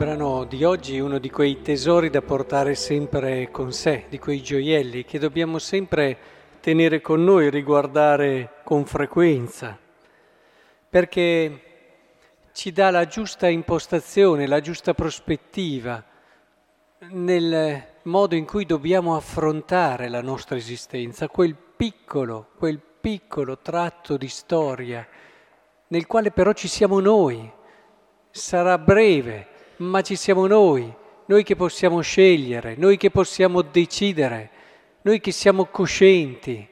Brano di oggi uno di quei tesori da portare sempre con sé, di quei gioielli che dobbiamo sempre tenere con noi, riguardare con frequenza, perché ci dà la giusta impostazione, la giusta prospettiva nel modo in cui dobbiamo affrontare la nostra esistenza, quel piccolo, quel piccolo tratto di storia nel quale però ci siamo noi. Sarà breve, ma ci siamo noi, noi che possiamo scegliere, noi che possiamo decidere, noi che siamo coscienti.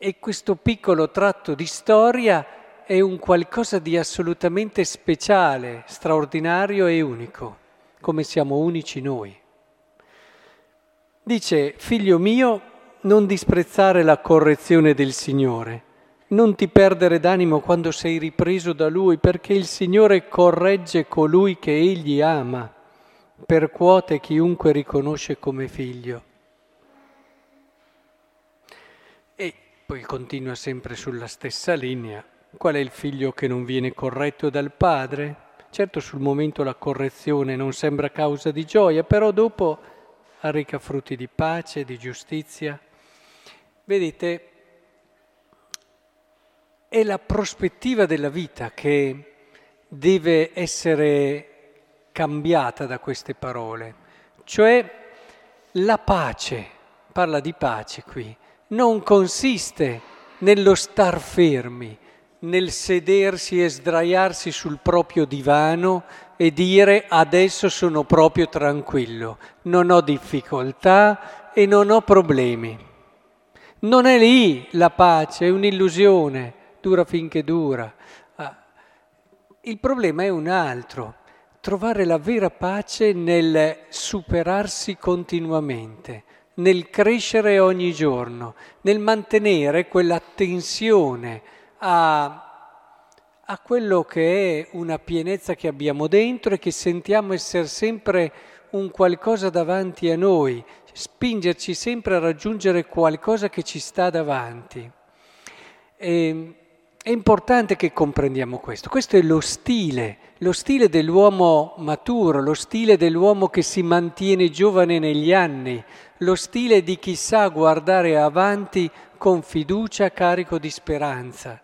E questo piccolo tratto di storia è un qualcosa di assolutamente speciale, straordinario e unico, come siamo unici noi. Dice, figlio mio, non disprezzare la correzione del Signore non ti perdere d'animo quando sei ripreso da Lui, perché il Signore corregge colui che Egli ama, percuote chiunque riconosce come figlio. E poi continua sempre sulla stessa linea. Qual è il figlio che non viene corretto dal padre? Certo sul momento la correzione non sembra causa di gioia, però dopo arreca frutti di pace, di giustizia. Vedete, è la prospettiva della vita che deve essere cambiata da queste parole, cioè la pace, parla di pace qui, non consiste nello star fermi, nel sedersi e sdraiarsi sul proprio divano e dire adesso sono proprio tranquillo, non ho difficoltà e non ho problemi. Non è lì la pace, è un'illusione dura finché dura. Ah, il problema è un altro, trovare la vera pace nel superarsi continuamente, nel crescere ogni giorno, nel mantenere quell'attenzione a, a quello che è una pienezza che abbiamo dentro e che sentiamo essere sempre un qualcosa davanti a noi, spingerci sempre a raggiungere qualcosa che ci sta davanti. E ehm, è importante che comprendiamo questo. Questo è lo stile, lo stile dell'uomo maturo, lo stile dell'uomo che si mantiene giovane negli anni, lo stile di chi sa guardare avanti con fiducia, carico di speranza.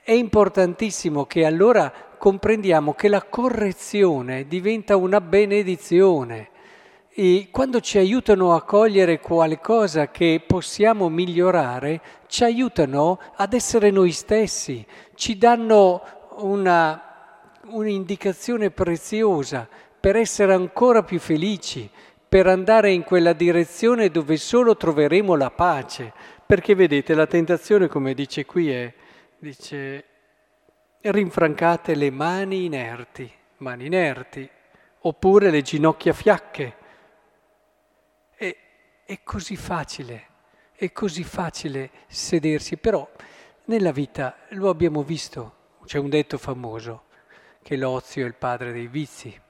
È importantissimo che allora comprendiamo che la correzione diventa una benedizione e quando ci aiutano a cogliere qualcosa che possiamo migliorare, ci aiutano ad essere noi stessi, ci danno una, un'indicazione preziosa per essere ancora più felici, per andare in quella direzione dove solo troveremo la pace. Perché vedete, la tentazione, come dice qui, è, dice, rinfrancate le mani inerti, mani inerti, oppure le ginocchia fiacche è così facile, è così facile sedersi, però nella vita lo abbiamo visto, c'è un detto famoso, che l'ozio è il padre dei vizi.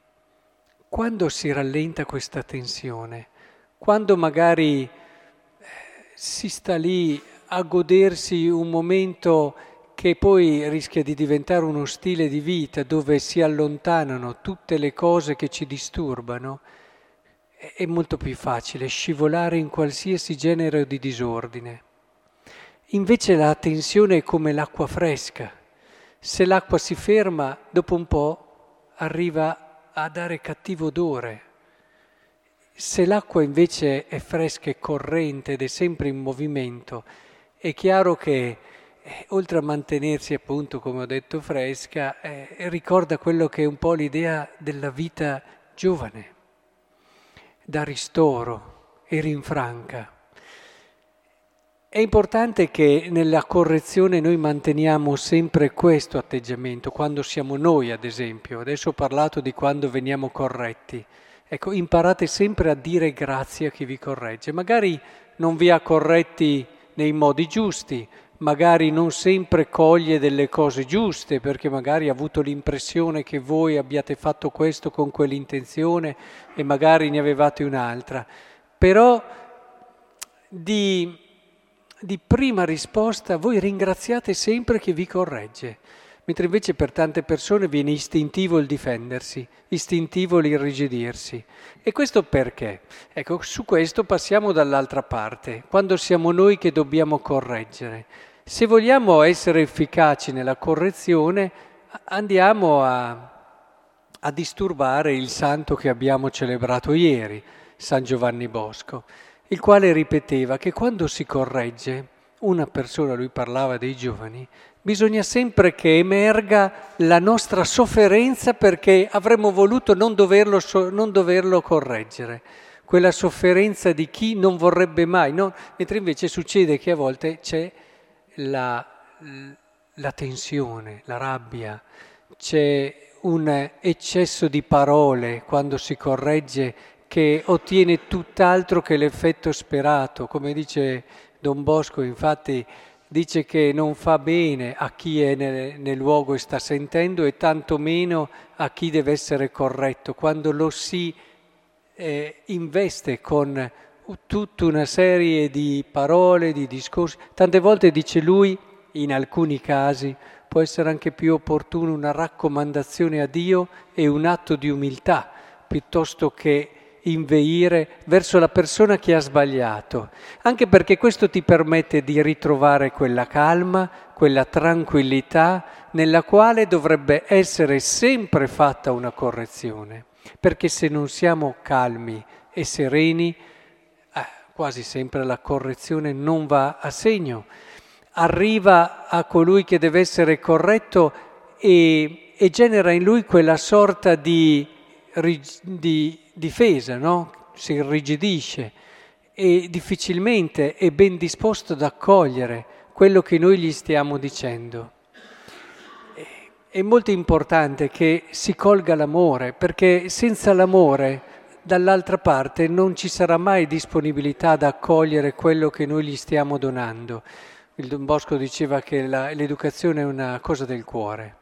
Quando si rallenta questa tensione, quando magari eh, si sta lì a godersi un momento che poi rischia di diventare uno stile di vita dove si allontanano tutte le cose che ci disturbano, è molto più facile scivolare in qualsiasi genere di disordine. Invece la tensione è come l'acqua fresca. Se l'acqua si ferma, dopo un po' arriva a dare cattivo odore. Se l'acqua invece è fresca e corrente ed è sempre in movimento, è chiaro che eh, oltre a mantenersi appunto, come ho detto, fresca, eh, ricorda quello che è un po' l'idea della vita giovane dà ristoro e rinfranca. È importante che nella correzione noi manteniamo sempre questo atteggiamento, quando siamo noi ad esempio. Adesso ho parlato di quando veniamo corretti. Ecco, imparate sempre a dire grazie a chi vi corregge. Magari non vi ha corretti nei modi giusti, magari non sempre coglie delle cose giuste, perché magari ha avuto l'impressione che voi abbiate fatto questo con quell'intenzione e magari ne avevate un'altra. Però di, di prima risposta voi ringraziate sempre chi vi corregge, mentre invece per tante persone viene istintivo il difendersi, istintivo l'irrigidirsi. E questo perché? Ecco, su questo passiamo dall'altra parte, quando siamo noi che dobbiamo correggere. Se vogliamo essere efficaci nella correzione, andiamo a, a disturbare il santo che abbiamo celebrato ieri, San Giovanni Bosco, il quale ripeteva che quando si corregge una persona, lui parlava dei giovani, bisogna sempre che emerga la nostra sofferenza perché avremmo voluto non doverlo, non doverlo correggere, quella sofferenza di chi non vorrebbe mai, no? mentre invece succede che a volte c'è la, la tensione, la rabbia, c'è un eccesso di parole quando si corregge che ottiene tutt'altro che l'effetto sperato, come dice Don Bosco infatti dice che non fa bene a chi è nel, nel, luogo e sta sentendo e tanto meno a chi deve essere corretto, quando lo si eh, investe con tutta una serie di parole, di discorsi. Tante volte dice lui, in alcuni casi, può essere anche più opportuno una raccomandazione a Dio e un atto di umiltà, piuttosto che inveire verso la persona che ha sbagliato, anche perché questo ti permette di ritrovare quella calma, quella tranquillità nella quale dovrebbe essere sempre fatta una correzione, perché se non siamo calmi e sereni, eh, quasi sempre la correzione non va a segno, arriva a colui che deve essere corretto e, e genera in lui quella sorta di, di difesa, no? si irrigidisce e difficilmente è ben disposto ad accogliere quello che noi gli stiamo dicendo. È molto importante che si colga l'amore, perché senza l'amore dall'altra parte non ci sarà mai disponibilità ad accogliere quello che noi gli stiamo donando. Il Don Bosco diceva che la, l'educazione è una cosa del cuore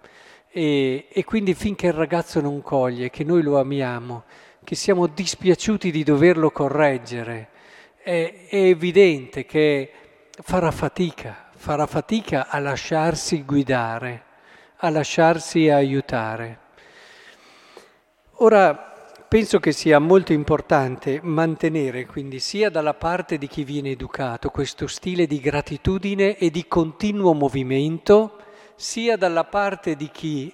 e, e quindi finché il ragazzo non coglie che noi lo amiamo, che siamo dispiaciuti di doverlo correggere, è, è evidente che farà fatica, farà fatica a lasciarsi guidare, a lasciarsi aiutare. Ora, penso che sia molto importante mantenere quindi sia dalla parte di chi viene educato questo stile di gratitudine e di continuo movimento, sia dalla parte di chi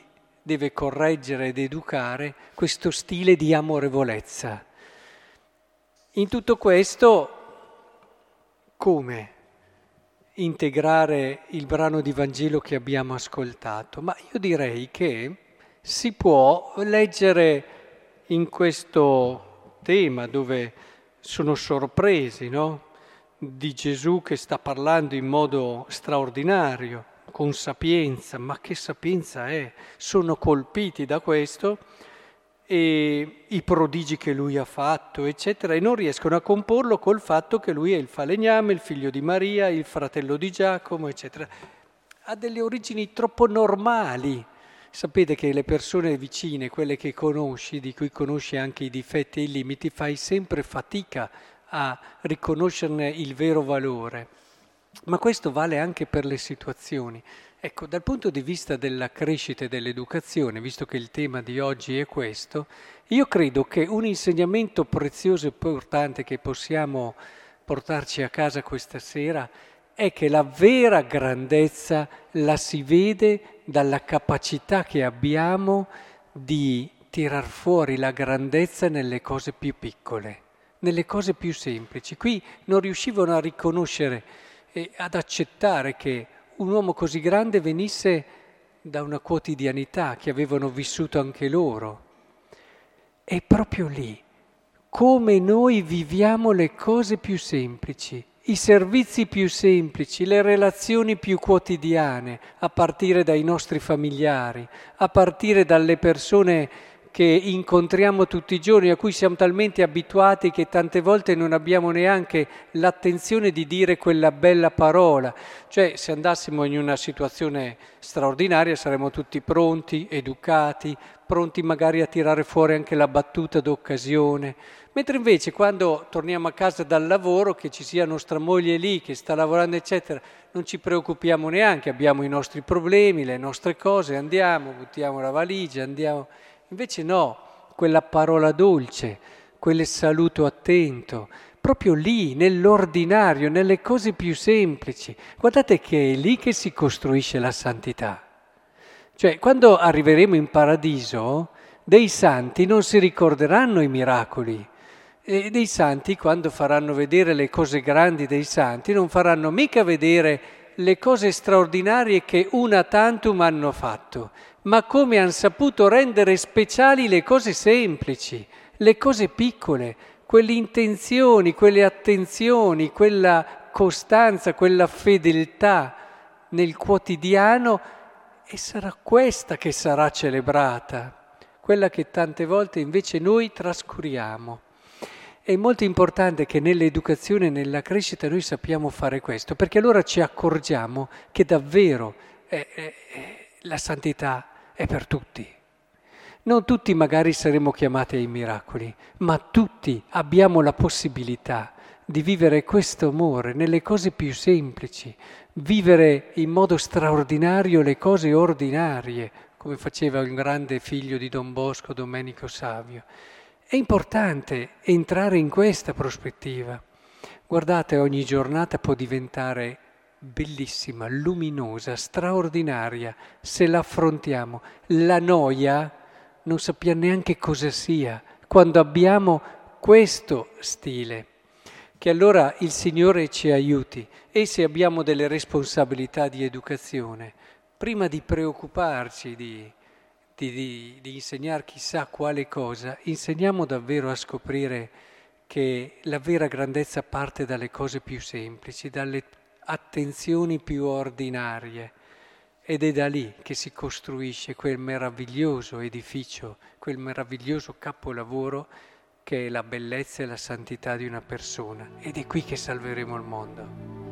deve correggere ed educare questo stile di amorevolezza. In tutto questo, come integrare il brano di Vangelo che abbiamo ascoltato? Ma io direi che si può leggere in questo tema dove sono sorpresi, no? Di Gesù che sta parlando in modo straordinario con sapienza, ma che sapienza è? Sono colpiti da questo e i prodigi che lui ha fatto, eccetera, e non riescono a comporlo col fatto che lui è il falegname, il figlio di Maria, il fratello di Giacomo, eccetera. Ha delle origini troppo normali. Sapete che le persone vicine, quelle che conosci, di cui conosci anche i difetti e i limiti, fai sempre fatica a riconoscerne il vero valore. Ma questo vale anche per le situazioni. Ecco, dal punto di vista della crescita e dell'educazione, visto che il tema di oggi è questo, io credo che un insegnamento prezioso e importante che possiamo portarci a casa questa sera è che la vera grandezza la si vede dalla capacità che abbiamo di tirar fuori la grandezza nelle cose più piccole, nelle cose più semplici. Qui non riuscivano a riconoscere e ad accettare che un uomo così grande venisse da una quotidianità che avevano vissuto anche loro. È proprio lì, come noi viviamo le cose più semplici, i servizi più semplici, le relazioni più quotidiane, a partire dai nostri familiari, a partire dalle persone che incontriamo tutti i giorni, a cui siamo talmente abituati che tante volte non abbiamo neanche l'attenzione di dire quella bella parola. Cioè se andassimo in una situazione straordinaria saremmo tutti pronti, educati, pronti magari a tirare fuori anche la battuta d'occasione. Mentre invece quando torniamo a casa dal lavoro, che ci sia nostra moglie lì che sta lavorando, eccetera, non ci preoccupiamo neanche, abbiamo i nostri problemi, le nostre cose, andiamo, buttiamo la valigia, andiamo. Invece no, quella parola dolce, quel saluto attento, proprio lì, nell'ordinario, nelle cose più semplici. Guardate che è lì che si costruisce la santità. Cioè, quando arriveremo in paradiso, dei santi non si ricorderanno i miracoli, e dei santi, quando faranno vedere le cose grandi dei santi, non faranno mica vedere le cose straordinarie che una tantum hanno fatto, ma come hanno saputo rendere speciali le cose semplici, le cose piccole, quelle intenzioni, quelle attenzioni, quella costanza, quella fedeltà nel quotidiano e sarà questa che sarà celebrata, quella che tante volte invece noi trascuriamo. È molto importante che nell'educazione e nella crescita noi sappiamo fare questo, perché allora ci accorgiamo che davvero è, è, è, la santità è per tutti. Non tutti magari saremo chiamati ai miracoli, ma tutti abbiamo la possibilità di vivere questo amore nelle cose più semplici, vivere in modo straordinario le cose ordinarie, come faceva un grande figlio di Don Bosco, Domenico Savio. È importante entrare in questa prospettiva. Guardate, ogni giornata può diventare bellissima, luminosa, straordinaria se la affrontiamo. La noia non sappiamo neanche cosa sia quando abbiamo questo stile. Che allora il Signore ci aiuti e se abbiamo delle responsabilità di educazione, prima di preoccuparci di di, di, di insegnare chissà quale cosa, insegniamo davvero a scoprire che la vera grandezza parte dalle cose più semplici, dalle attenzioni più ordinarie. Ed è da lì che si costruisce quel meraviglioso edificio, quel meraviglioso capolavoro che è la bellezza e la santità di una persona. Ed è qui che salveremo il mondo.